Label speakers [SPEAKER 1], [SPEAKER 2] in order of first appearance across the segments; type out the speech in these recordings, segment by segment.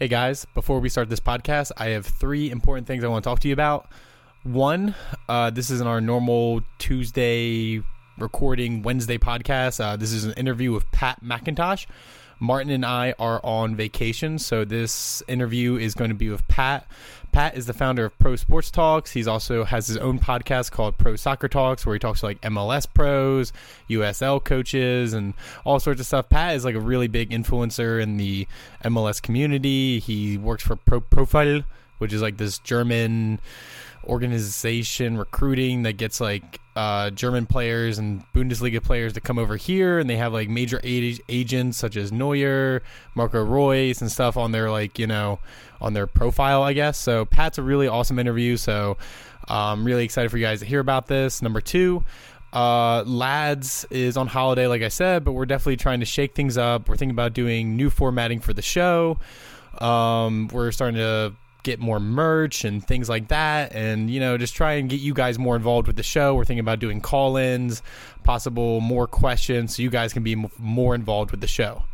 [SPEAKER 1] Hey guys, before we start this podcast, I have three important things I want to talk to you about. One, uh, this isn't our normal Tuesday recording Wednesday podcast. Uh, this is an interview with Pat McIntosh. Martin and I are on vacation, so this interview is going to be with Pat. Pat is the founder of Pro Sports Talks. He's also has his own podcast called Pro Soccer Talks, where he talks to like MLS pros, USL coaches, and all sorts of stuff. Pat is like a really big influencer in the MLS community. He works for Pro Profile, which is like this German organization recruiting that gets like uh, German players and Bundesliga players to come over here, and they have like major agents such as Neuer, Marco Reus, and stuff on their like you know on their profile, I guess. So Pat's a really awesome interview. So I'm really excited for you guys to hear about this. Number two. Uh, Lads is on holiday, like I said, but we're definitely trying to shake things up. We're thinking about doing new formatting for the show. Um, we're starting to get more merch and things like that. And you know just try and get you guys more involved with the show. We're thinking about doing call-ins possible more questions so you guys can be more involved with the show.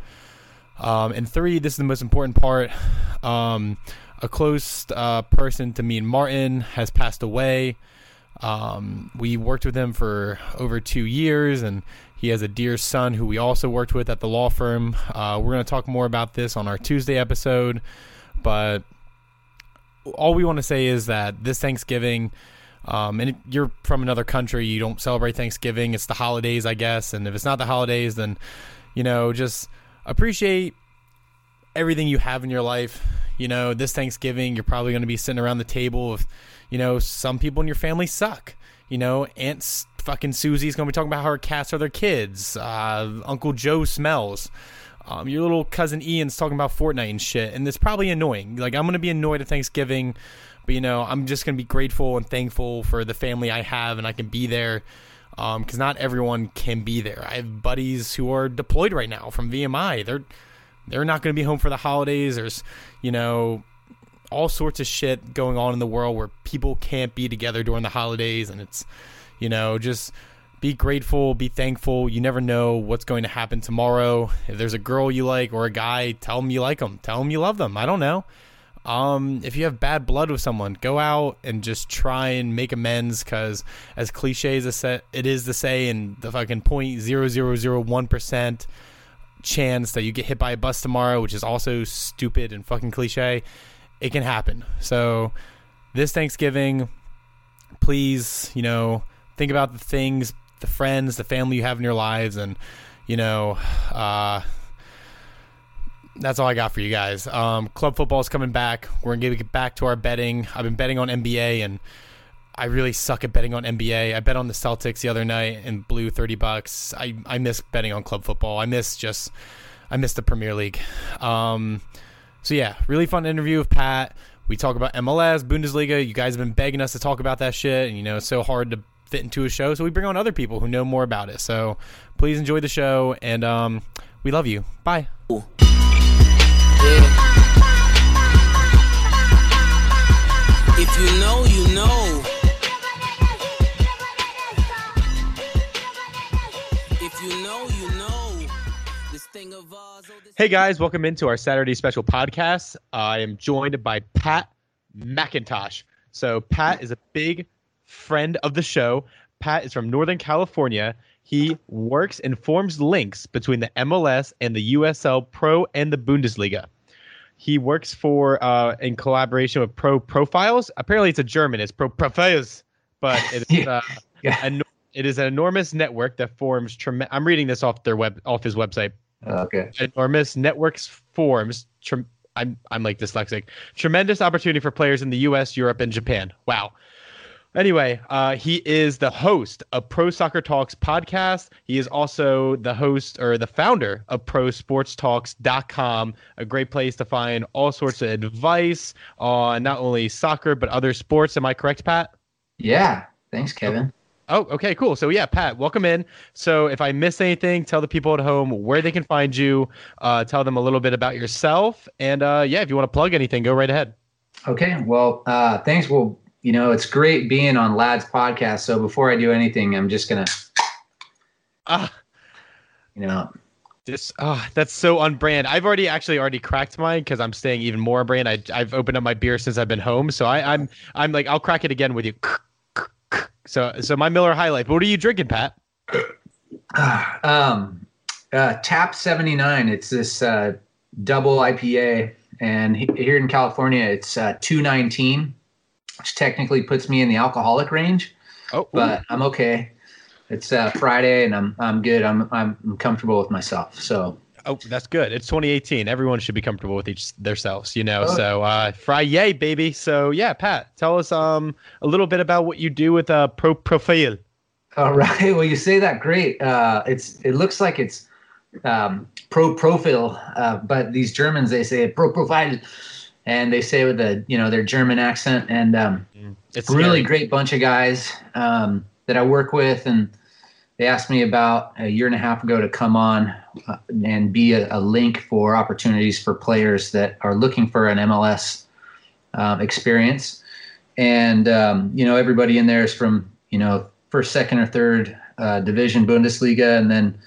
[SPEAKER 1] Um, and three this is the most important part. Um, a close uh, person to me and martin has passed away. Um, we worked with him for over two years and he has a dear son who we also worked with at the law firm. Uh, we're going to talk more about this on our tuesday episode but all we want to say is that this Thanksgiving, um, and you're from another country, you don't celebrate Thanksgiving. It's the holidays, I guess. And if it's not the holidays, then you know, just appreciate everything you have in your life. You know, this Thanksgiving, you're probably going to be sitting around the table with, you know, some people in your family suck. You know, Aunt fucking Susie's going to be talking about how her cats are their kids. Uh, Uncle Joe smells. Um, your little cousin Ian's talking about Fortnite and shit, and it's probably annoying. Like I'm gonna be annoyed at Thanksgiving, but you know I'm just gonna be grateful and thankful for the family I have, and I can be there. Because um, not everyone can be there. I have buddies who are deployed right now from VMI. They're they're not to be home for the holidays. There's you know all sorts of shit going on in the world where people can't be together during the holidays, and it's you know just be grateful, be thankful. You never know what's going to happen tomorrow. If there's a girl you like or a guy, tell them you like them. Tell them you love them. I don't know. Um, if you have bad blood with someone, go out and just try and make amends. Because as cliche as it is to say, in the fucking point zero zero zero one percent chance that you get hit by a bus tomorrow, which is also stupid and fucking cliche, it can happen. So this Thanksgiving, please, you know, think about the things the friends, the family you have in your lives, and you know, uh, that's all I got for you guys. Um, club football is coming back. We're gonna get back to our betting. I've been betting on NBA, and I really suck at betting on NBA. I bet on the Celtics the other night and blew thirty bucks. I I miss betting on club football. I miss just I miss the Premier League. Um, so yeah, really fun interview with Pat. We talk about MLS, Bundesliga. You guys have been begging us to talk about that shit, and you know it's so hard to fit into a show. So we bring on other people who know more about it. So please enjoy the show, and um, we love you. Bye. Yeah. If you know, you know. If you know, you know. This thing of ours. Oh, hey guys, welcome into our Saturday special podcast. I am joined by Pat McIntosh. So Pat is a big friend of the show. Pat is from Northern California. He works and forms links between the MLS and the USL Pro and the Bundesliga. He works for uh, in collaboration with Pro Profiles. Apparently, it's a German. It's Pro Profiles, but it is, uh, yeah. an, it is an enormous network that forms. Trem- I'm reading this off their web off his website.
[SPEAKER 2] Oh, okay.
[SPEAKER 1] Enormous networks forms. Trem- I'm I'm like dyslexic. Tremendous opportunity for players in the U.S., Europe, and Japan. Wow. Anyway, uh, he is the host of Pro Soccer Talks podcast. He is also the host or the founder of ProSportsTalks.com, a great place to find all sorts of advice on not only soccer but other sports. Am I correct, Pat?
[SPEAKER 2] Yeah. Thanks, Kevin.
[SPEAKER 1] Oh, okay, cool. So yeah, Pat, welcome in. So if I miss anything, tell the people at home where they can find you. Uh, tell them a little bit about yourself, and uh, yeah, if you want to plug anything, go right ahead.
[SPEAKER 2] Okay. Well, uh, thanks. Well, you know, it's great being on Lads podcast. So before I do anything, I'm just gonna, ah, you know,
[SPEAKER 1] This oh, that's so on brand. I've already actually already cracked mine because I'm staying even more on brand. I I've opened up my beer since I've been home, so I, I'm I'm like I'll crack it again with you. So so my Miller High Life. What are you drinking, Pat?
[SPEAKER 2] um, uh, Tap 79. It's this uh, double IPA, and he, here in California, it's uh, 219, which technically puts me in the alcoholic range.
[SPEAKER 1] Oh,
[SPEAKER 2] but I'm okay. It's uh, Friday, and I'm I'm good. I'm I'm comfortable with myself. So
[SPEAKER 1] Oh, that's good. It's 2018. Everyone should be comfortable with each themselves, you know. Oh. So, uh, yay baby. So, yeah, Pat, tell us um a little bit about what you do with uh Pro Profile.
[SPEAKER 2] All right. Well, you say that great. Uh, it's it looks like it's um, pro profile, uh, but these Germans they say pro profile, and they say with a you know their German accent, and um, mm, it's a really great bunch of guys um, that I work with, and they asked me about a year and a half ago to come on uh, and be a, a, link for opportunities for players that are looking for an MLS um, experience. And um, you know, everybody in there is from you know first, second, or third uh, division Bundesliga, and then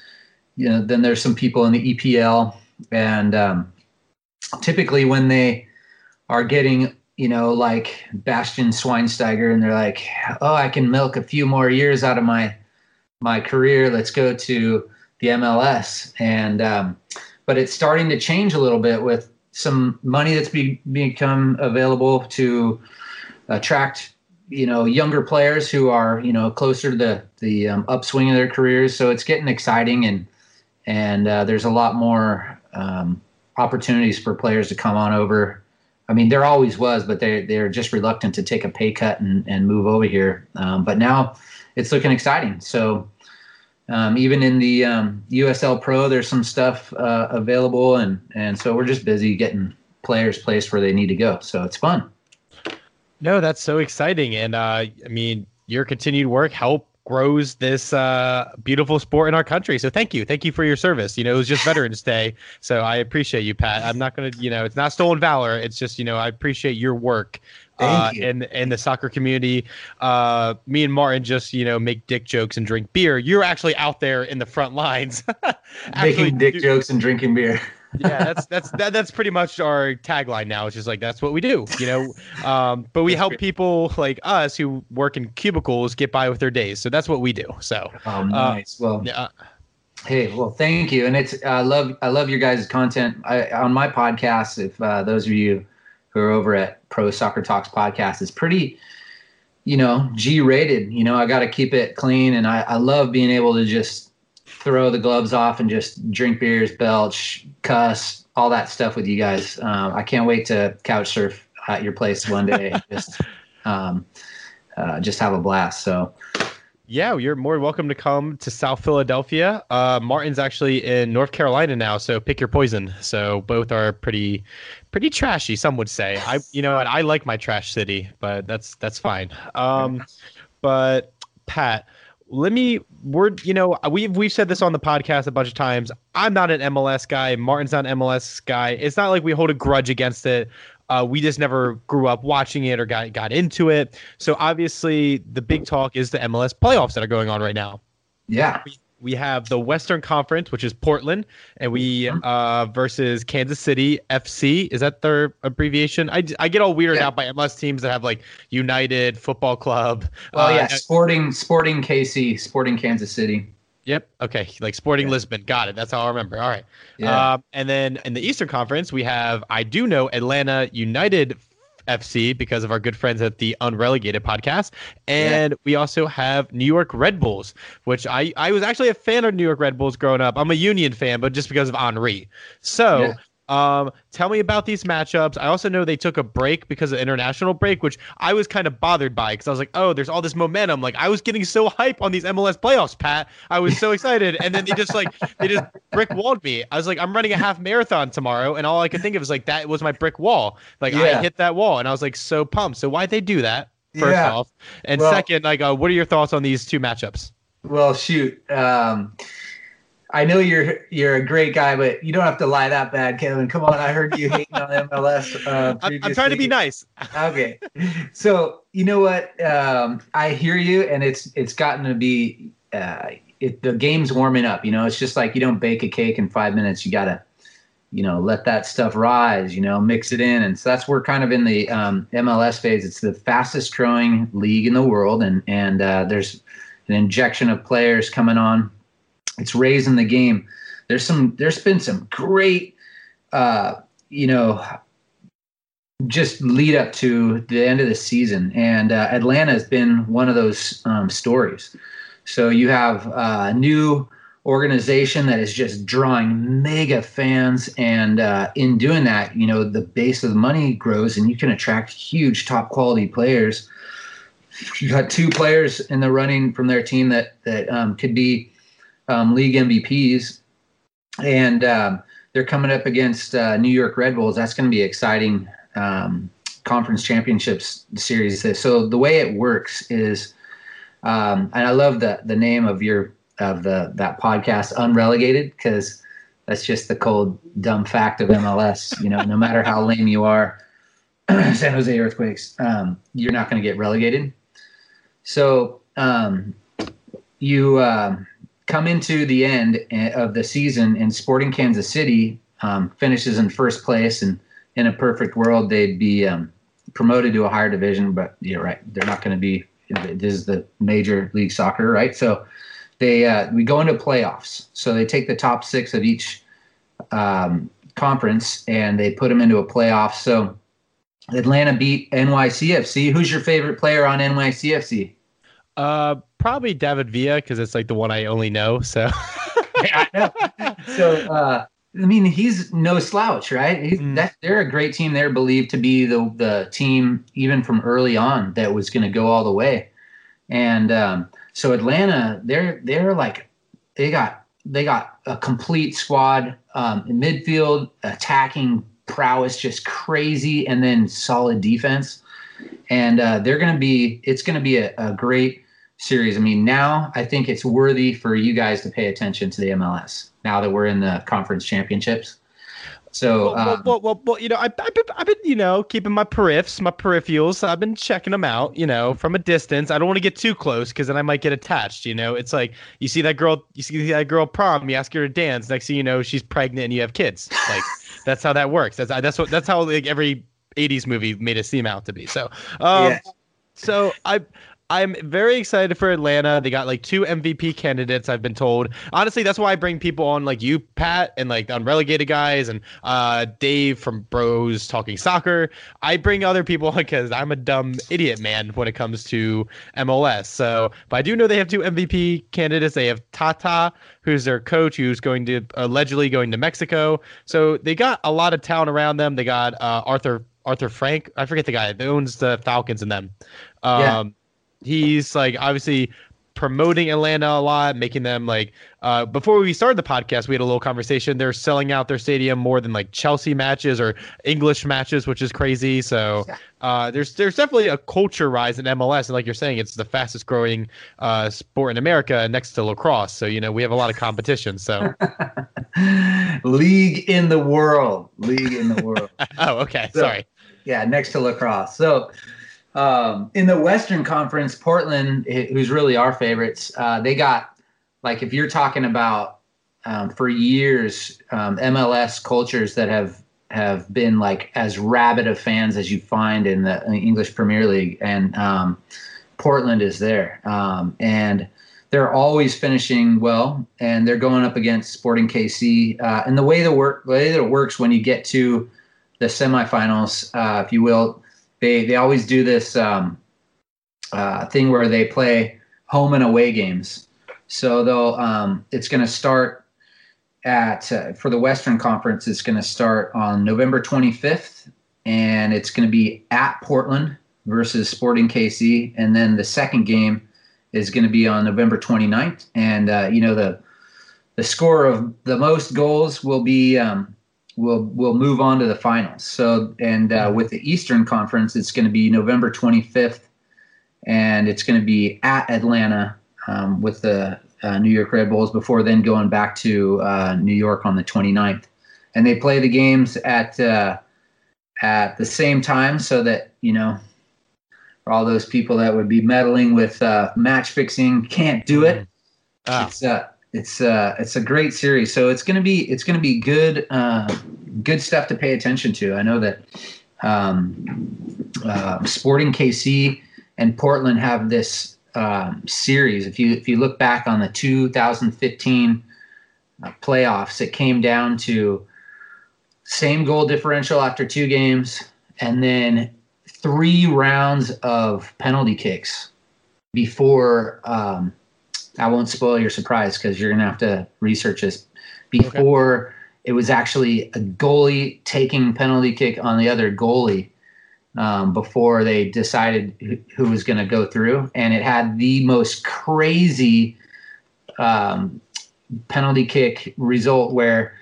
[SPEAKER 2] you know then there's some people in the EPL. And um, typically, when they are getting you know like Bastian Schweinsteiger, and they're like, "Oh, I can milk a few more years out of my my career. Let's go to the MLS. And um, but it's starting to change a little bit with some money that's be, become available to attract you know younger players who are you know closer to the the um, upswing of their careers. So it's getting exciting and and uh, there's a lot more um, opportunities for players to come on over. I mean, there always was, but they they're just reluctant to take a pay cut and, and move over here. Um, but now it's looking exciting. So um, even in the um, USL Pro, there's some stuff uh, available, and and so we're just busy getting players placed where they need to go. So it's fun.
[SPEAKER 1] No, that's so exciting, and uh, I mean your continued work help grows this uh, beautiful sport in our country. So thank you, thank you for your service. You know, it was just Veterans Day, so I appreciate you, Pat. I'm not gonna, you know, it's not stolen valor. It's just, you know, I appreciate your work uh, in in the soccer community. Uh, me and Martin just you know make dick jokes and drink beer. You're actually out there in the front lines,
[SPEAKER 2] making dick do, jokes and drinking beer.
[SPEAKER 1] Yeah, that's that's that, that's pretty much our tagline now. It's just like that's what we do, you know. Um, but we help people like us who work in cubicles get by with their days. So that's what we do. So,
[SPEAKER 2] oh, uh, nice. Uh, well, yeah. Hey, well, thank you, and it's I love I love your guys' content. I, on my podcast, if uh, those of you who are over at Pro Soccer Talks podcast is pretty, you know, G rated. You know, I got to keep it clean, and I, I love being able to just throw the gloves off and just drink beers, belch, cuss, all that stuff with you guys. Um, I can't wait to couch surf at your place one day. just, um, uh, just have a blast. So
[SPEAKER 1] yeah, you're more welcome to come to South Philadelphia. Uh, Martin's actually in North Carolina now, so pick your poison. So both are pretty, pretty trashy. Some would say. I, you know, what? I like my trash city, but that's that's fine. Um, but Pat, let me. We're you know we've we've said this on the podcast a bunch of times. I'm not an MLS guy. Martin's not an MLS guy. It's not like we hold a grudge against it. Uh, we just never grew up watching it or got got into it. So obviously, the big talk is the MLS playoffs that are going on right now.
[SPEAKER 2] Yeah.
[SPEAKER 1] We, have the Western Conference, which is Portland, and we mm-hmm. uh, versus Kansas City FC. Is that their abbreviation? I, I get all weirded yeah. out by MLS teams that have like United Football Club.
[SPEAKER 2] Oh uh, yeah, Sporting Sporting KC, Sporting Kansas City.
[SPEAKER 1] Yep. Okay. Like Sporting yeah. Lisbon. Got it. That's how I remember. All right. Yeah. Um, and then in the Eastern Conference, we have I do know Atlanta United FC because of our good friends at the Unrelegated podcast. And yeah. we also have New York Red Bulls, which I, I was actually a fan of New York Red Bulls growing up. I'm a Union fan, but just because of Henry. So yeah. Um, tell me about these matchups. I also know they took a break because of international break, which I was kind of bothered by because I was like, oh, there's all this momentum. Like I was getting so hype on these MLS playoffs, Pat. I was so excited, and then they just like they just brick walled me. I was like, I'm running a half marathon tomorrow, and all I could think of was like that was my brick wall. Like yeah. I hit that wall, and I was like so pumped. So why'd they do that? First yeah. off, and well, second, like, uh, what are your thoughts on these two matchups?
[SPEAKER 2] Well, shoot. Um, I know you're you're a great guy, but you don't have to lie that bad, Kevin. Come on, I heard you hating on MLS. Uh,
[SPEAKER 1] I'm, I'm, trying to be nice.
[SPEAKER 2] okay, so you know what? Um, I hear you, and it's it's gotten to be uh, it, the game's warming up. You know, it's just like you don't bake a cake in five minutes. You gotta, you know, let that stuff rise. You know, mix it in, and so that's we're kind of in the um, MLS phase. It's the fastest growing league in the world, and and uh, there's an injection of players coming on. It's raising the game. There's some. There's been some great, uh, you know, just lead up to the end of the season, and uh, Atlanta has been one of those um, stories. So you have a new organization that is just drawing mega fans, and uh, in doing that, you know the base of the money grows, and you can attract huge top quality players. You got two players in the running from their team that that um, could be um, league MVPs, and um, they're coming up against uh, New York Red Bulls. That's going to be exciting um, conference championships series. So the way it works is um, and I love the the name of your of the that podcast, Unrelegated, because that's just the cold dumb fact of MLS. You know, no matter how lame you are, San Jose Earthquakes, um, you're not going to get relegated. So um, you uh, come into the end eh, of the season, and Sporting Kansas City um, finishes in first place, and in a perfect world, they'd be um, promoted to a higher division. But you're right; they're not going to be this is the major league soccer, right? So they uh, we go into playoffs. So they take the top six of each um, conference and they put them into a playoff. So Atlanta beat NYCFC. Who's your favorite player on NYCFC?
[SPEAKER 1] Uh, probably David Villa because it's like the one I only know. So.
[SPEAKER 2] yeah, so uh, I mean, he's no slouch, right? He's, mm. that, they're a great team. They're believed to be the the team even from early on that was going to go all the way. And um, so Atlanta, they're they're like they got they got a complete squad um, in midfield, attacking prowess, just crazy, and then solid defense. And uh, they're going to be it's going to be a, a great series. I mean, now I think it's worthy for you guys to pay attention to the MLS now that we're in the conference championships. So,
[SPEAKER 1] well, um, well, well, well, you know, I, I've been, I've been, you know, keeping my periffs, my peripherals. I've been checking them out, you know, from a distance. I don't want to get too close because then I might get attached. You know, it's like you see that girl, you see that girl prom, you ask her to dance. Next thing you know, she's pregnant and you have kids. Like that's how that works. That's that's what that's how like every '80s movie made it seem out to be. So, um, yeah. so I I'm very excited for Atlanta. They got like two MVP candidates, I've been told. Honestly, that's why I bring people on like you, Pat, and like the unrelegated guys and uh, Dave from Bros Talking Soccer. I bring other people because I'm a dumb idiot man when it comes to MLS. So, but I do know they have two MVP candidates. They have Tata, who's their coach, who's going to allegedly going to Mexico. So they got a lot of talent around them. They got uh, Arthur Arthur Frank. I forget the guy that owns the Falcons and them. Um, yeah he's like obviously promoting Atlanta a lot, making them like uh, before we started the podcast, we had a little conversation. They're selling out their stadium more than like Chelsea matches or English matches, which is crazy. So uh, there's there's definitely a culture rise in MLS, and like you're saying, it's the fastest growing uh, sport in America next to lacrosse. So you know we have a lot of competition. So
[SPEAKER 2] league in the world, league in the world.
[SPEAKER 1] oh, okay, so, sorry.
[SPEAKER 2] Yeah, next to lacrosse. So um, in the Western Conference, Portland, who's really our favorites, uh, they got like if you're talking about um, for years um, MLS cultures that have have been like as rabid of fans as you find in the, in the English Premier League, and um, Portland is there, um, and they're always finishing well, and they're going up against Sporting KC. Uh, and the way the work the way that it works when you get to the semifinals, uh, if you will, they they always do this um, uh, thing where they play home and away games. So they'll um, it's going to start at uh, for the Western Conference. It's going to start on November 25th, and it's going to be at Portland versus Sporting KC, and then the second game is going to be on November 29th. And uh, you know the the score of the most goals will be um, will we'll move on to the finals. So, and uh, with the Eastern Conference, it's going to be November 25th, and it's going to be at Atlanta um, with the uh, New York Red Bulls before then going back to uh, New York on the 29th. And they play the games at uh, at the same time so that you know all those people that would be meddling with uh, match fixing can't do it. Ah. It's uh, it's uh, it's a great series. So it's gonna be it's gonna be good uh, good stuff to pay attention to. I know that um, uh, Sporting KC and Portland have this um, series. If you if you look back on the 2015 uh, playoffs, it came down to same goal differential after two games, and then three rounds of penalty kicks before. Um, I won't spoil your surprise because you're gonna have to research this. Before okay. it was actually a goalie taking penalty kick on the other goalie um, before they decided who, who was going to go through, and it had the most crazy um, penalty kick result where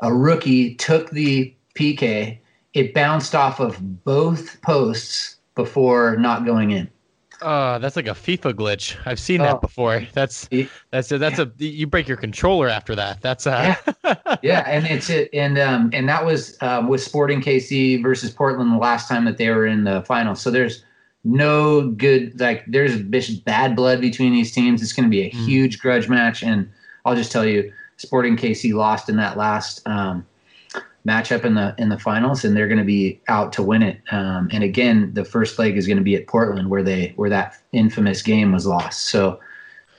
[SPEAKER 2] a rookie took the PK, it bounced off of both posts before not going in.
[SPEAKER 1] Uh, that's like a FIFA glitch. I've seen that oh. before. That's that's a, that's a you break your controller after that. That's uh
[SPEAKER 2] yeah. yeah, and it's it and um and that was um, with Sporting KC versus Portland the last time that they were in the final. So there's no good like there's bad blood between these teams. It's going to be a mm. huge grudge match, and I'll just tell you, Sporting KC lost in that last um, matchup in the in the finals, and they're going to be out to win it. Um, and again, the first leg is going to be at Portland, where they where that infamous game was lost. So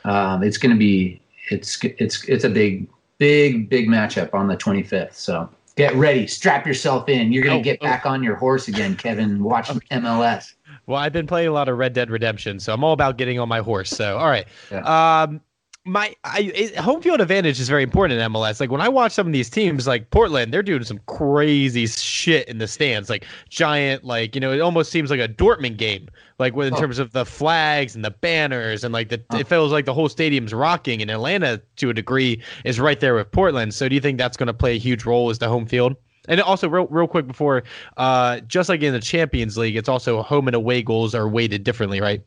[SPEAKER 2] um, it's going to be it's it's it's a big big big matchup on the 25th. So get ready, strap yourself in. You're going to oh, get oh. back on your horse again, Kevin. Watch MLS.
[SPEAKER 1] Well, I've been playing a lot of Red Dead Redemption, so I'm all about getting on my horse. So, all right. Yeah. Um, my I, home field advantage is very important in MLS. Like when I watch some of these teams, like Portland, they're doing some crazy shit in the stands, like giant, like you know, it almost seems like a Dortmund game, like in oh. terms of the flags and the banners and like the oh. it feels like the whole stadium's rocking. And Atlanta, to a degree, is right there with Portland. So do you think that's going to play a huge role as the home field? And also, real, real quick before, uh, just like in the Champions League, it's also home and away goals are weighted differently, right?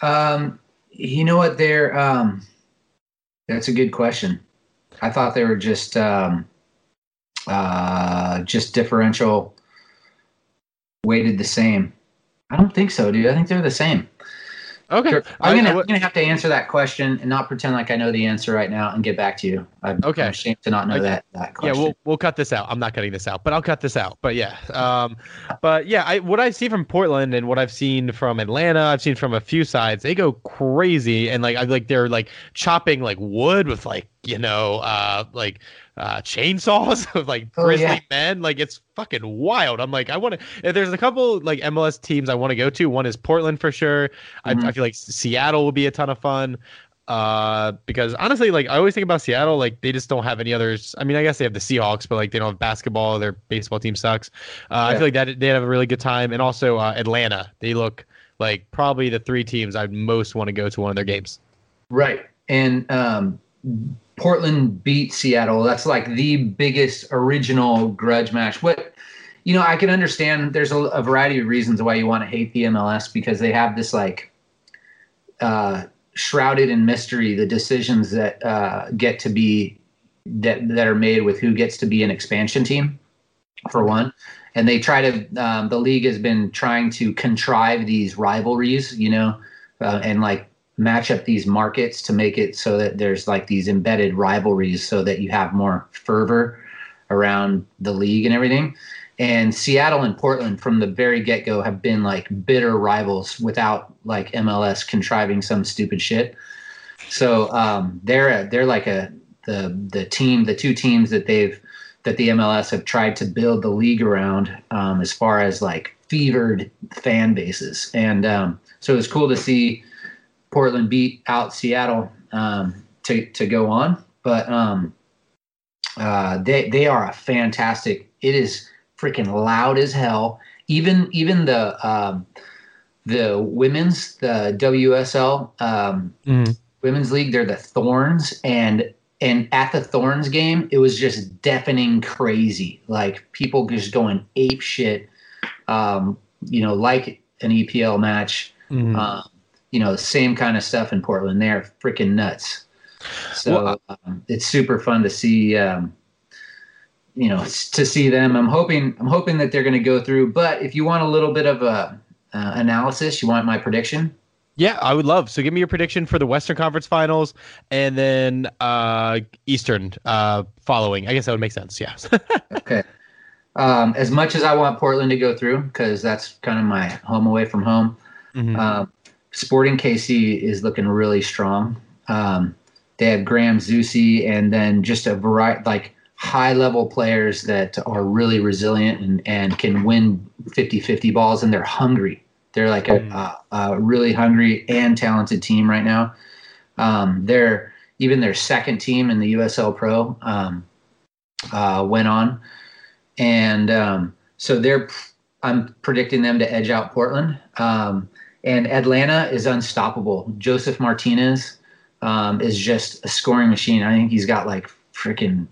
[SPEAKER 2] Um, you know what? They're um that's a good question. I thought they were just um, uh, just differential weighted the same. I don't think so, dude. I think they're the same.
[SPEAKER 1] Okay. Sure.
[SPEAKER 2] I'm gonna, I, am gonna have to answer that question and not pretend like I know the answer right now and get back to you. I'm,
[SPEAKER 1] okay. I'm
[SPEAKER 2] ashamed to not know okay. that that question.
[SPEAKER 1] Yeah, we'll we'll cut this out. I'm not cutting this out, but I'll cut this out. But yeah, um, but yeah, I what I see from Portland and what I've seen from Atlanta, I've seen from a few sides, they go crazy and like I like they're like chopping like wood with like you know uh like uh, chainsaws of like oh, grizzly yeah. men. Like it's fucking wild. I'm like, I want to. There's a couple like MLS teams I want to go to. One is Portland for sure. Mm-hmm. I, I, feel like Seattle will be a ton of fun. Uh, because honestly, like I always think about Seattle, like they just don't have any others. I mean, I guess they have the Seahawks, but like they don't have basketball. Their baseball team sucks. Uh, yeah. I feel like that they have a really good time, and also uh, Atlanta. They look like probably the three teams I'd most want to go to one of their games.
[SPEAKER 2] Right, and um, Portland beat Seattle. That's like the biggest original grudge match. What you know, I can understand. There's a, a variety of reasons why you want to hate the MLS because they have this like uh, shrouded in mystery the decisions that uh, get to be that that are made with who gets to be an expansion team, for one. And they try to. Um, the league has been trying to contrive these rivalries, you know, uh, and like match up these markets to make it so that there's like these embedded rivalries so that you have more fervor around the league and everything. And Seattle and Portland from the very get go have been like bitter rivals without like MLS contriving some stupid shit. So um, they're a, they're like a the the team the two teams that they've that the MLS have tried to build the league around um, as far as like fevered fan bases. And um, so was cool to see Portland beat out Seattle um, to to go on, but um, uh, they they are a fantastic. It is freaking loud as hell. Even even the um, the women's the WSL um, mm. women's league, they're the Thorns, and and at the Thorns game, it was just deafening crazy. Like people just going ape shit. Um, you know, like an EPL match. Mm. Uh, you know, the same kind of stuff in Portland. They're freaking nuts. So well, um, it's super fun to see. Um, you know, to see them. I'm hoping. I'm hoping that they're going to go through. But if you want a little bit of a uh, analysis, you want my prediction.
[SPEAKER 1] Yeah, I would love. So give me your prediction for the Western Conference Finals and then uh Eastern uh following. I guess that would make sense. Yeah.
[SPEAKER 2] okay. Um, as much as I want Portland to go through, because that's kind of my home away from home, mm-hmm. um, Sporting KC is looking really strong. Um, they have Graham Zusi and then just a variety, like high level players that are really resilient and, and can win 50 50 balls, and they're hungry. They're like a, mm. a, a really hungry and talented team right now. Um, they're even their second team in the USL Pro um, uh, went on, and um, so they're. I'm predicting them to edge out Portland. Um, and Atlanta is unstoppable. Josef Martinez um, is just a scoring machine. I think he's got like freaking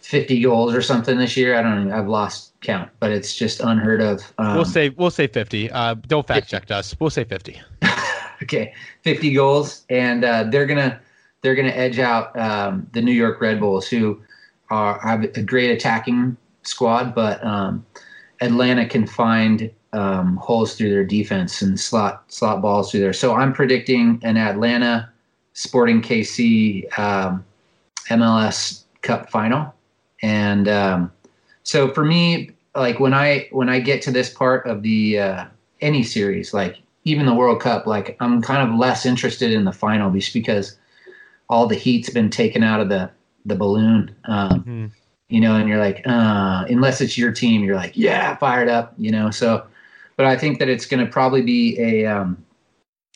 [SPEAKER 2] 50 goals or something this year. I don't know. I've lost count, but it's just unheard of.
[SPEAKER 1] Um, we'll say we'll say fifty. Uh, don't fact check us. We'll say fifty.
[SPEAKER 2] okay, fifty goals, and uh, they're gonna they're gonna edge out um, the New York Red Bulls, who are have a great attacking squad, but um, Atlanta can find um, holes through their defense and slot slot balls through there. So I'm predicting an Atlanta Sporting KC MLS um, Cup final, and um, so for me, like when I when I get to this part of the uh, any series, like even the World Cup, like I'm kind of less interested in the final just because all the heat's been taken out of the the balloon. Um, mm-hmm. You know, and you're like, uh, unless it's your team, you're like, yeah, fired up. You know, so, but I think that it's going to probably be a um,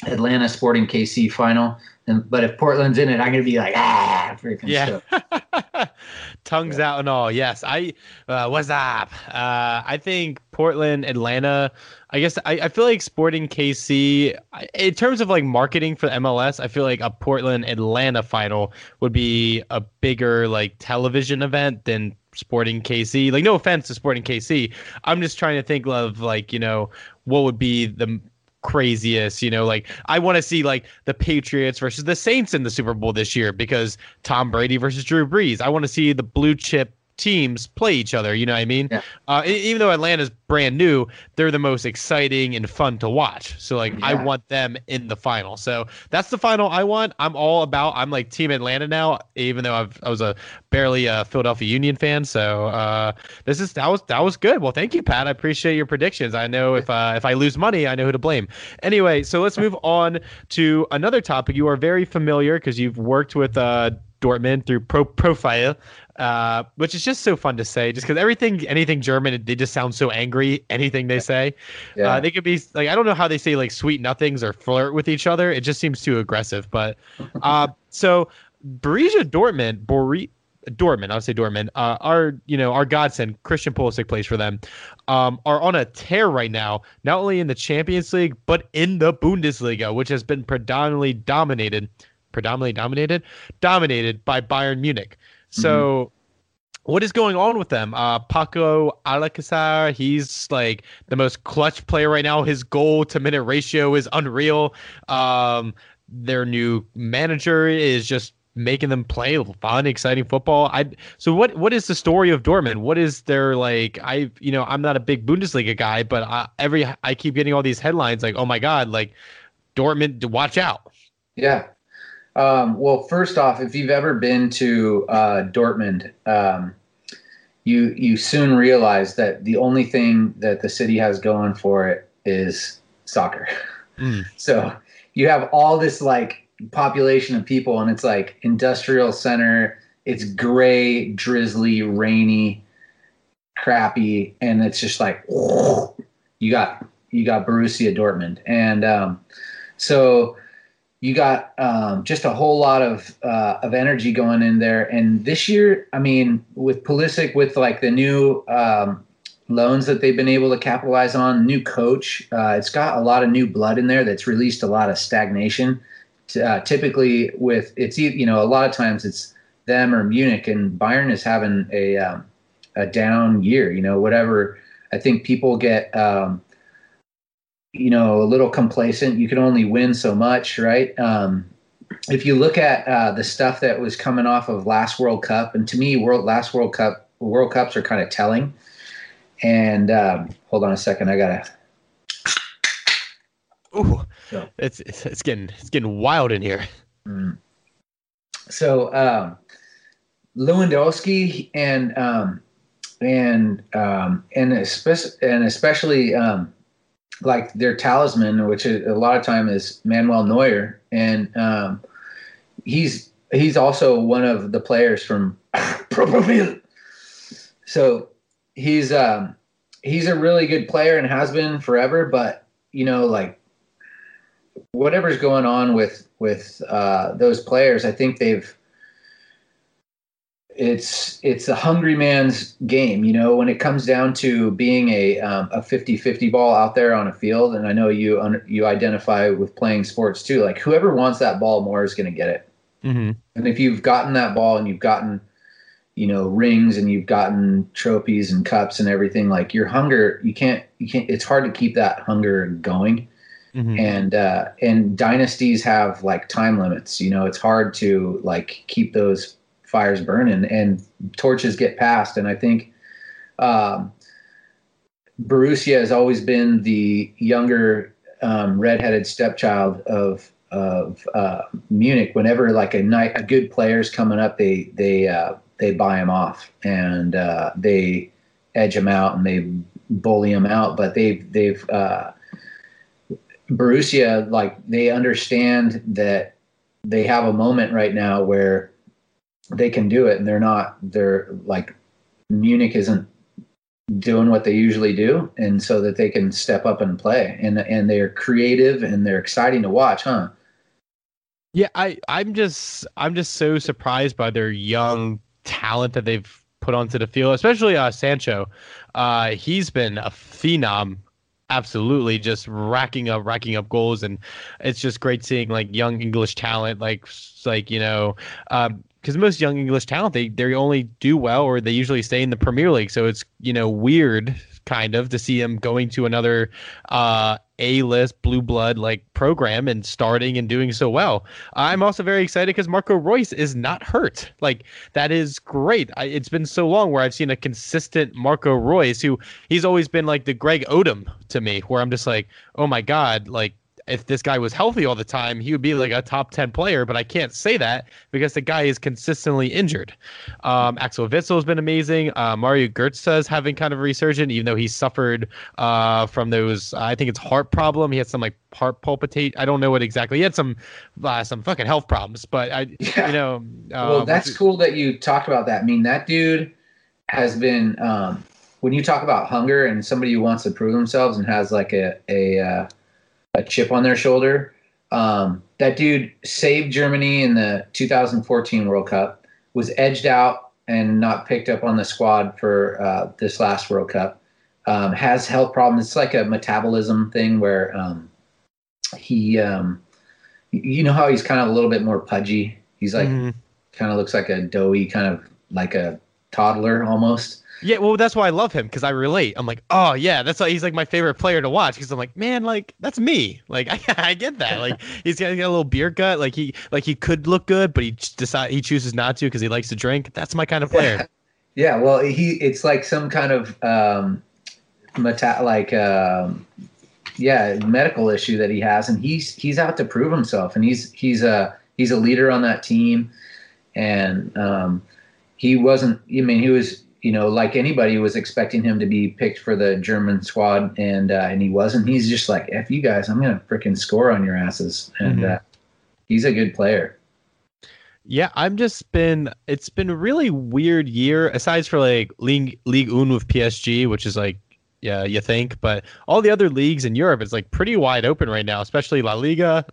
[SPEAKER 2] Atlanta Sporting KC final. And, but if Portland's in it, I'm going to be like, ah, freaking
[SPEAKER 1] yeah. Tongues yeah. out and all. Yes. I, uh, what's up? Uh, I think Portland, Atlanta, I guess I, I feel like Sporting KC, in terms of like marketing for MLS, I feel like a Portland Atlanta final would be a bigger like television event than Sporting KC. Like, no offense to Sporting KC. I'm just trying to think of like, you know, what would be the craziest. You know, like I want to see like the Patriots versus the Saints in the Super Bowl this year because Tom Brady versus Drew Brees. I want to see the blue chip teams play each other. You know what I mean? Yeah. Uh, even though Atlanta's brand new, they're the most exciting and fun to watch. So like, yeah. I want them in the final. So that's the final I want. I'm all about. I'm like Team Atlanta now, even though I've, I was a barely a Philadelphia Union fan. So uh, this is that was that was good. Well, thank you, Pat. I appreciate your predictions. I know if uh, if I lose money, I know who to blame. Anyway, so let's move on to another topic. You are very familiar because you've worked with uh, Dortmund through Pro Profile, uh, which is just so fun to say. Just because everything, anything German, they just sound so angry. Anything they say, yeah. uh, they could be like I don't know how they say like sweet nothings or flirt with each other. It just seems too aggressive. But uh, so Borussia Dortmund, Bori- Dortmund, I'll say Dortmund, uh, our you know our godsend Christian Pulisic plays for them, um, are on a tear right now. Not only in the Champions League, but in the Bundesliga, which has been predominantly dominated predominantly dominated, dominated by Bayern Munich. So. Mm-hmm. What is going on with them? Uh, Paco Alcacer, he's like the most clutch player right now. His goal to minute ratio is unreal. Um, their new manager is just making them play fun, exciting football. I so what what is the story of Dortmund? What is their like? I you know I'm not a big Bundesliga guy, but I, every I keep getting all these headlines like, oh my god, like Dortmund, watch out.
[SPEAKER 2] Yeah, um, well, first off, if you've ever been to uh, Dortmund, um, you you soon realize that the only thing that the city has going for it is soccer. Mm. So you have all this like population of people, and it's like industrial center. It's gray, drizzly, rainy, crappy, and it's just like you got you got Borussia Dortmund, and um, so you got um, just a whole lot of uh, of energy going in there. And this year, I mean, with Pulisic, with like the new um, loans that they've been able to capitalize on, new coach, uh, it's got a lot of new blood in there that's released a lot of stagnation. Uh, typically, with it's you know a lot of times it's them or Munich, and Bayern is having a um, a down year. You know, whatever. I think people get um, you know, a little complacent. You can only win so much, right? Um, if you look at uh, the stuff that was coming off of last World Cup, and to me, world last World Cup World Cups are kind of telling. And um, hold on a second, I gotta.
[SPEAKER 1] Ooh, So. It's, it's it's getting it's getting wild in here.
[SPEAKER 2] Mm. So um, Lewandowski and um, and um, and especially and especially um, like their talisman, which a lot of time is Manuel Neuer, and um, he's he's also one of the players from Pro Profil. So he's um, he's a really good player and has been forever. But you know, like whatever's going on with with uh, those players, I think they've it's it's a hungry man's game you know when it comes down to being a um, a 50-50 ball out there on a field and i know you un- you identify with playing sports too like whoever wants that ball more is going to get it mm-hmm. and if you've gotten that ball and you've gotten you know rings and you've gotten trophies and cups and everything like your hunger you can't you can't it's hard to keep that hunger going mm-hmm. and uh and dynasties have like time limits you know it's hard to like keep those fires burning and torches get passed. And I think um, Borussia has always been the younger um, redheaded stepchild of of uh, Munich. Whenever like a night a good player's coming up, they they uh, they buy him off and uh, they edge him out and they bully him out. But they've they've uh, Borussia like they understand that they have a moment right now where they can do it. And they're not they're like Munich isn't doing what they usually do and so that they can step up and play. And and they're creative and they're exciting to watch huh?
[SPEAKER 1] Yeah i i'm just i'm just so surprised by their young talent that they've put onto the field especially uh sancho. Uh he's been a phenom absolutely just racking up racking up goals and it's just great seeing like young english talent like like you know um because most young English talent they they only do well or they usually stay in the Premier League. So it's you know weird kind of to see him going to another uh, A list blue blood like program and starting and doing so well. I'm also very excited because Marco Reus is not hurt. Like that is great. I, it's been so long where I've seen a consistent Marco Reus who he's always been like the Greg Oden to me, where I'm just like, oh my god, like if this guy was healthy all the time, he would be like a top 10 player, but I can't say that because the guy is consistently injured. Um, Axel Witsel has been amazing. Uh, Mario Götze is having kind of a resurgence, even though he suffered uh, from those, I think it's heart problem. He had some like heart palpitate. I don't know what exactly. He had some uh, some fucking health problems, but I, yeah. you know.
[SPEAKER 2] well, um, that's cool that you talked about that. I mean, that dude has been, um, when you talk about hunger and somebody who wants to prove themselves and has like a, a, uh, a chip on their shoulder. Um, that dude saved Germany in the 2014 World Cup, was edged out and not picked up on the squad for uh, this last World Cup. Um, has health problems. It's like a metabolism thing where um, he, um, you know, how he's kind of a little bit more pudgy. He's like, mm-hmm. kind of looks like a doughy, kind of like a toddler almost.
[SPEAKER 1] Yeah, well, that's why I love him because I relate. I'm like, oh yeah, that's why he's like my favorite player to watch because I'm like, man, like that's me. Like I, I get that. Like he's got, got, a little beer gut. Like he like he could look good, but he decide he chooses not to because he likes to drink. That's my kind of player.
[SPEAKER 2] Yeah, well, he it's like some kind of um, meta- like um, yeah medical issue that he has, and he's he's out to prove himself, and he's he's a he's a leader on that team, and um, he wasn't. I mean, he was you know, like anybody was expecting him to be picked for the German squad, and uh, and he wasn't. He's just like, "F you guys, I'm gonna freaking score on your asses," and mm-hmm. uh, he's a good player.
[SPEAKER 1] Yeah, I'm just been. It's been a really weird year. Aside for like League League Un with PSG, which is like, yeah, you think, but all the other leagues in Europe it's like pretty wide open right now, especially La Liga,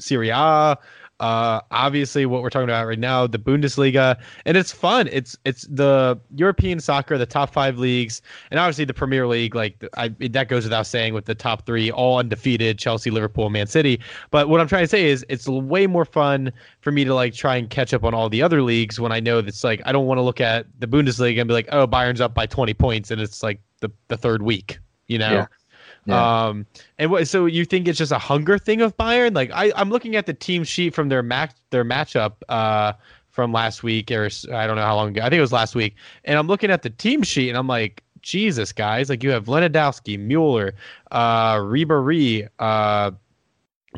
[SPEAKER 1] Serie A, uh, obviously, what we're talking about right now, the Bundesliga, and it's fun. It's it's the European soccer, the top five leagues, and obviously the Premier League. Like I, that goes without saying, with the top three all undefeated: Chelsea, Liverpool, Man City. But what I'm trying to say is, it's way more fun for me to like try and catch up on all the other leagues when I know that's like I don't want to look at the Bundesliga and be like, oh, Bayern's up by 20 points, and it's like the the third week, you know. Yeah. Um, and what? So you think it's just a hunger thing of Bayern? Like I, I'm looking at the team sheet from their match, their matchup, uh, from last week, or I don't know how long ago. I think it was last week, and I'm looking at the team sheet, and I'm like, Jesus, guys! Like you have Lewandowski, Mueller, uh, Ribery, uh,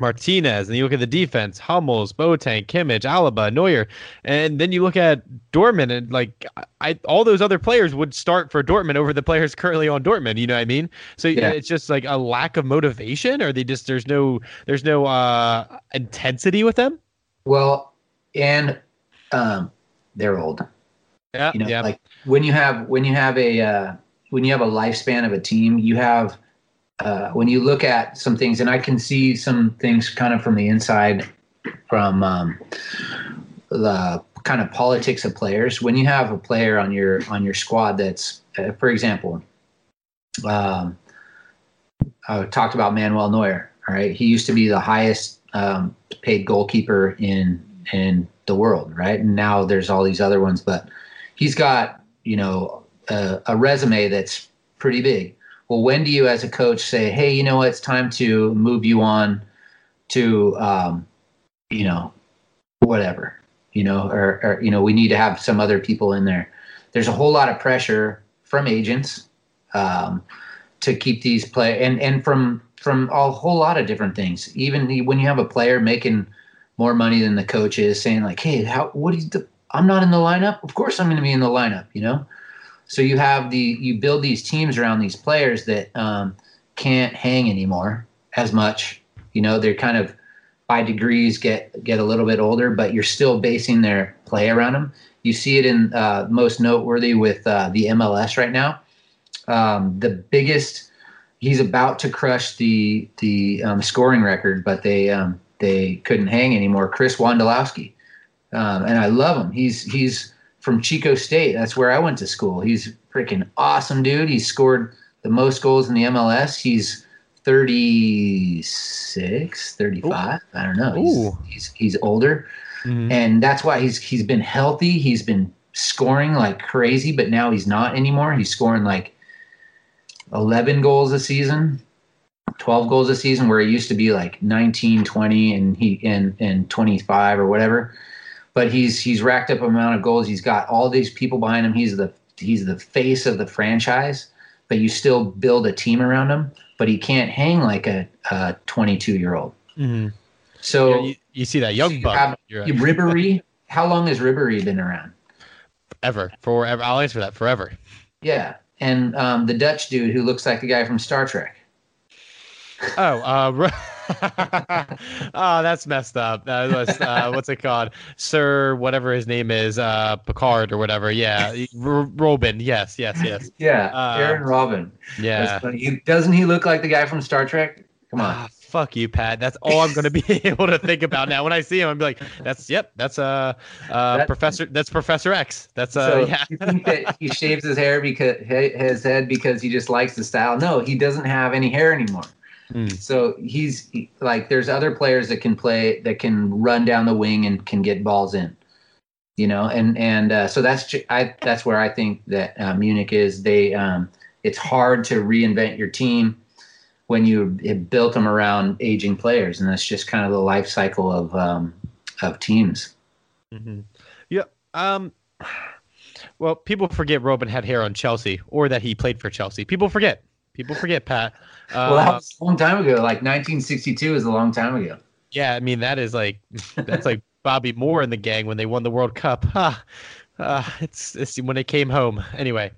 [SPEAKER 1] Martinez, and you look at the defense: Hummels, Boateng, Kimmich, Alaba, Neuer, and then you look at Dortmund, and like I, all those other players would start for Dortmund over the players currently on Dortmund. You know what I mean? So yeah. it's just like a lack of motivation, or they just there's no there's no uh, intensity with them.
[SPEAKER 2] Well, and um, they're old.
[SPEAKER 1] Yeah,
[SPEAKER 2] you know,
[SPEAKER 1] yeah.
[SPEAKER 2] like when you have when you have a uh, when you have a lifespan of a team, you have uh, when you look at some things, and I can see some things kind of from the inside, from um, the kind of politics of players. When you have a player on your on your squad that's, uh, for example, um, I talked about Manuel Neuer. All right, he used to be the highest um, paid goalkeeper in in the world, right? And now there's all these other ones, but he's got you know a, a resume that's pretty big well, when do you, as a coach, say, "Hey, you know what? It's time to move you on to, um, you know, whatever, you know, or, or you know, we need to have some other people in there." There's a whole lot of pressure from agents um, to keep these play, and and from from a whole lot of different things. Even when you have a player making more money than the coach is, saying like, "Hey, how? What is the? I'm not in the lineup. Of course, I'm going to be in the lineup." You know so you have the you build these teams around these players that um, can't hang anymore as much. You know, they're kind of by degrees get get a little bit older, but you're still basing their play around them. You see it in uh, most noteworthy with uh, the MLS right now. Um, the biggest, he's about to crush the the um, scoring record, but they um, they couldn't hang anymore. Chris Wondolowski, um, and I love him. He's he's from Chico State. That's where I went to school. He's freaking awesome, dude. He scored the most goals in the MLS. He's 36, 35. Ooh. I don't know. He's, he's, he's older. Mm-hmm. And that's why he's he's been healthy. He's been scoring like crazy, but now he's not anymore. He's scoring like 11 goals a season, 12 goals a season where he used to be like 19, 20 and he and and 25 or whatever but he's he's racked up amount of goals. He's got all these people behind him. He's the he's the face of the franchise. But you still build a team around him. But he can't hang like a 22 year old.
[SPEAKER 1] Mm-hmm.
[SPEAKER 2] So
[SPEAKER 1] yeah, you, you, see that young buck.
[SPEAKER 2] You Ribery. How long has Ribery been around?
[SPEAKER 1] Ever, forever. I'll answer that forever.
[SPEAKER 2] Yeah, and um, the Dutch dude who looks like the guy from Star Trek.
[SPEAKER 1] Oh, uh, oh, that's messed up. That was uh, what's it called, Sir? Whatever his name is, uh, Picard or whatever. Yeah, R- Robben. Yes, yes, yes.
[SPEAKER 2] Yeah, uh, Arjen Robben.
[SPEAKER 1] Yeah.
[SPEAKER 2] He, doesn't he look like the guy from Star Trek? Come on. Ah,
[SPEAKER 1] fuck you, Pat. That's all I'm gonna be able to think about now. When I see him, I'm like, that's yep, that's uh, uh Professor. That's Professor X. That's uh, so yeah.
[SPEAKER 2] you think that he shaves his hair because his head because he just likes the style? No, he doesn't have any hair anymore. Mm. So he's he, like, there's other players that can play that can run down the wing and can get balls in, you know, and and uh, so that's I that's where I think that uh, Munich is. They um, it's hard to reinvent your team when you built them around aging players, and that's just kind of the life cycle of um, of teams.
[SPEAKER 1] Mm-hmm. Yeah. Um. Well, people forget Robben had hair on Chelsea, or that he played for Chelsea. People forget. People forget, Pat.
[SPEAKER 2] Uh, well, that was a long time ago. Like 1962 is a long time ago.
[SPEAKER 1] Yeah, I mean that is like that's like Bobby Moore and the gang when they won the World Cup. Huh. Uh, it's, it's when they came home. Anyway,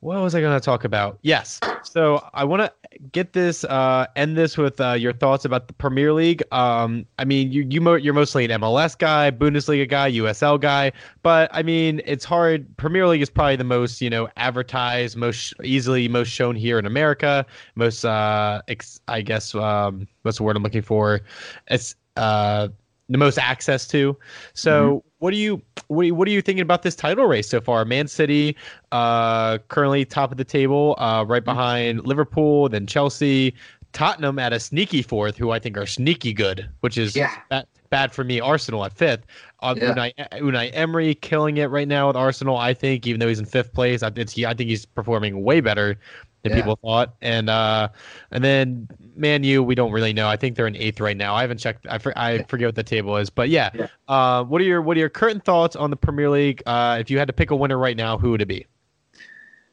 [SPEAKER 1] what was I going to talk about? Yes. So I want to get this, uh, end this with uh, your thoughts about the Premier League. Um, I mean, you you mo- you're mostly an MLS guy, Bundesliga guy, USL guy, but I mean, it's hard. Premier League is probably the most you know advertised, most easily most shown here in America. Most, uh, ex- I guess, um, what's the word I'm looking for? It's uh the most access to. So, mm-hmm. What do you what are you, what are you thinking about this title race so far? Man City, uh, currently top of the table, uh, right mm-hmm. behind Liverpool, then Chelsea, Tottenham at a sneaky fourth, who I think are sneaky good, which is
[SPEAKER 2] yeah.
[SPEAKER 1] bad, bad for me. Arsenal at fifth. Uh, yeah. Unai, Unai Emery killing it right now with Arsenal. I think, even though he's in fifth place, I, I think he's performing way better than yeah. people thought. And uh, and then Man U, we don't really know. I think they're in eighth right now. I haven't checked. I, for, I forget what the table is, but yeah. yeah. Uh, what are your what are your current thoughts on the Premier League? Uh, if you had to pick a winner right now, who would it be?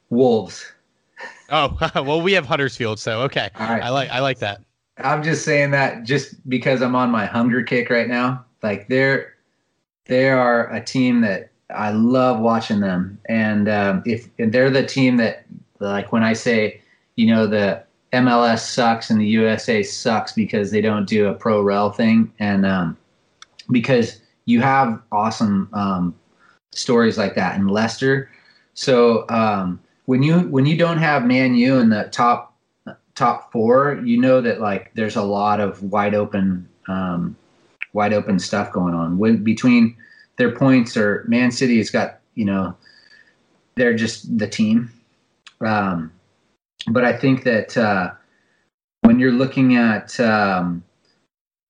[SPEAKER 2] Wolves.
[SPEAKER 1] Oh well, we have Huddersfield, so okay. I like I like that.
[SPEAKER 2] I'm just saying that just because I'm on my hunger kick right now. Like they're they are a team that I love watching them, and um, if and they're the team that like when I say, you know, the MLS sucks and the USA sucks because they don't do a pro rel thing, and um, because you have awesome um, stories like that in Leicester. So um, when you when you don't have Man U in the top top four, you know that like there's a lot of wide open um, wide open stuff going on. When between their points or Man City has got you know they're just the team. Um, but I think that uh, when you're looking at um,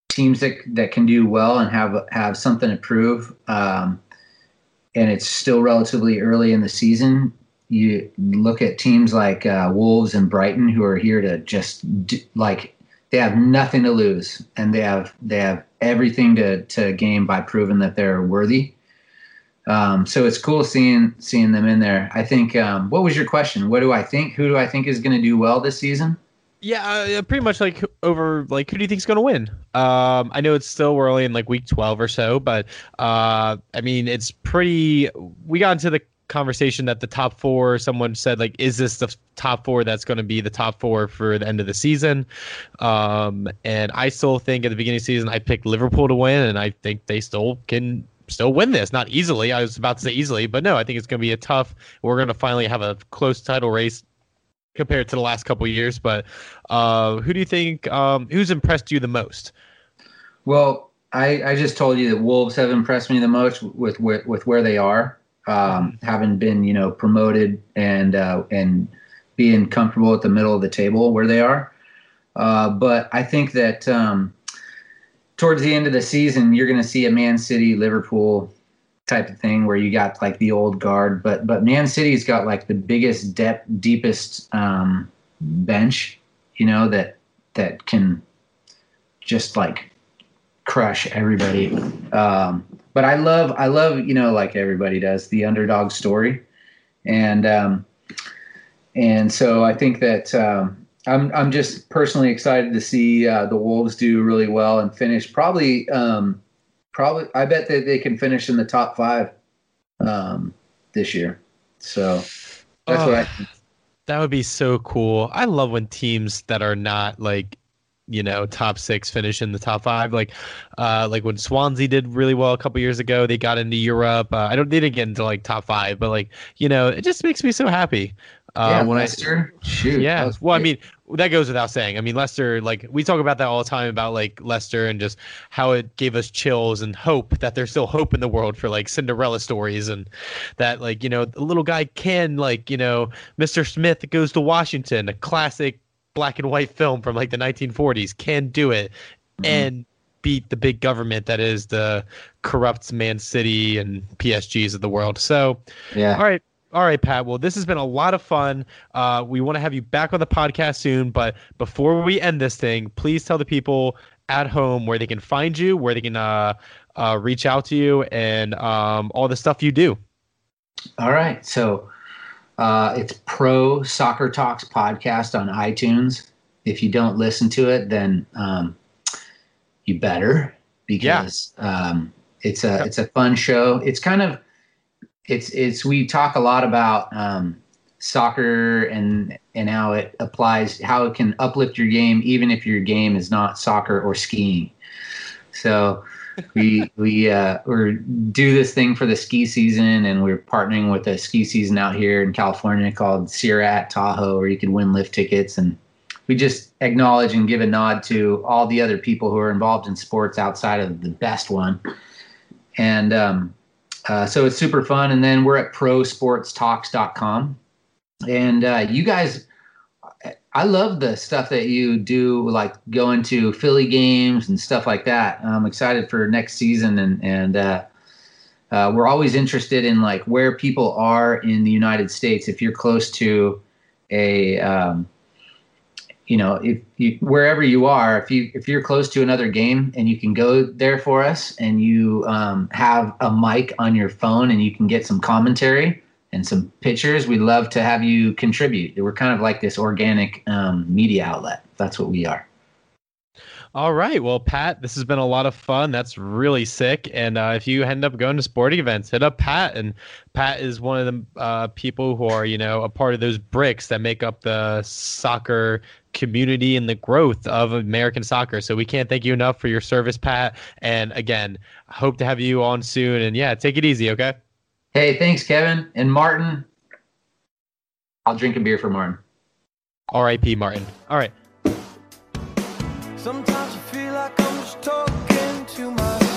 [SPEAKER 2] teams that that can do well and have have something to prove, um, and it's still relatively early in the season. You look at teams like uh, Wolves and Brighton, who are here to just do, like they have nothing to lose, and they have they have everything to to gain by proving that they're worthy. Um, so it's cool seeing seeing them in there. I think. Um, what was your question? What do I think? Who do I think is going to do well this season?
[SPEAKER 1] Yeah, uh, pretty much like over like who do you think is going to win? Um, I know it's still early in like week twelve or so, but uh, I mean it's pretty. We got into the conversation that the top four. Someone said like, is this the top four that's going to be the top four for the end of the season? Um, and I still think at the beginning of the season I picked Liverpool to win, and I think they still can still win this. Not easily. I was about to say easily, but no, I think it's going to be a tough. We're going to finally have a close title race compared to the last couple years. But uh, who do you think? Um, who's impressed you the most?
[SPEAKER 2] Well, I, I just told you that Wolves have impressed me the most with with, with where they are, um, having been you know promoted and uh, and being comfortable at the middle of the table where they are. Uh, but I think that um, towards the end of the season, you're going to see a Man City, Liverpool, type of thing where you got like the old guard, but but Man City's got like the biggest depth, deepest um, bench, you know that that can just like crush everybody. Um, but I love I love you know like everybody does the underdog story, and um, and so I think that. Um, I'm I'm just personally excited to see uh, the Wolves do really well and finish probably um, probably I bet that they can finish in the top five um, this year. So that's oh, what I. Think.
[SPEAKER 1] That would be so cool. I love when teams that are not like you know top six finish in the top five like uh like when swansea did really well a couple years ago they got into europe uh, i don't they didn't get into like top five but like you know it just makes me so happy
[SPEAKER 2] uh, yeah, when Leicester. I, Shoot.
[SPEAKER 1] Yeah. Well, I mean, that goes without saying. I mean, Leicester, like we talk about that all the time about like Leicester and just how it gave us chills and hope that there's still hope in the world for like Cinderella stories and that like you know the little guy can like you know Mr. Smith goes to Washington, a classic black and white film from like the 1940s, can do it mm-hmm. and beat the big government that is the corrupt Man City and PSGs of the world. So, yeah. All right. All right, Pat. Well, this has been a lot of fun. Uh, we want to have you back on the podcast soon. But before we end this thing, please tell the people at home where they can find you, where they can uh, uh, reach out to you, and um, all the stuff you do.
[SPEAKER 2] All right. So uh, it's Pro Soccer Talks podcast on iTunes. If you don't listen to it, then um, you better because yeah. um, it's a it's a fun show. It's kind of it's it's we talk a lot about um, soccer and and how it applies, how it can uplift your game, even if your game is not soccer or skiing. So we we uh, we do this thing for the ski season, and we're partnering with a ski season out here in California called Sierra at Tahoe, where you can win lift tickets, and we just acknowledge and give a nod to all the other people who are involved in sports outside of the best one, and um, uh, so it's super fun. And then we're at prosportstalks.com. And uh, you guys, I love the stuff that you do, like going to Philly games and stuff like that. I'm excited for next season. And, and uh, uh we're always interested in like where people are in the United States. If you're close to a, um, you know, if you, wherever you are, if you if you're close to another game and you can go there for us, and you um, have a mic on your phone and you can get some commentary and some pictures, we'd love to have you contribute. We're kind of like this organic um, media outlet. That's what we are.
[SPEAKER 1] All right. Well, Pat, this has been a lot of fun. That's really sick. And uh, if you end up going to sporting events, hit up Pat. And Pat is one of the uh, people who are, you know, a part of those bricks that make up the soccer community and the growth of American soccer. So we can't thank you enough for your service, Pat. And again, hope to have you on soon. And yeah, take it easy, okay?
[SPEAKER 2] Hey, thanks, Kevin and Martin. I'll drink a beer for Martin.
[SPEAKER 1] R.I.P. Martin. All right.
[SPEAKER 3] Sometimes I feel like I'm just talking to myself.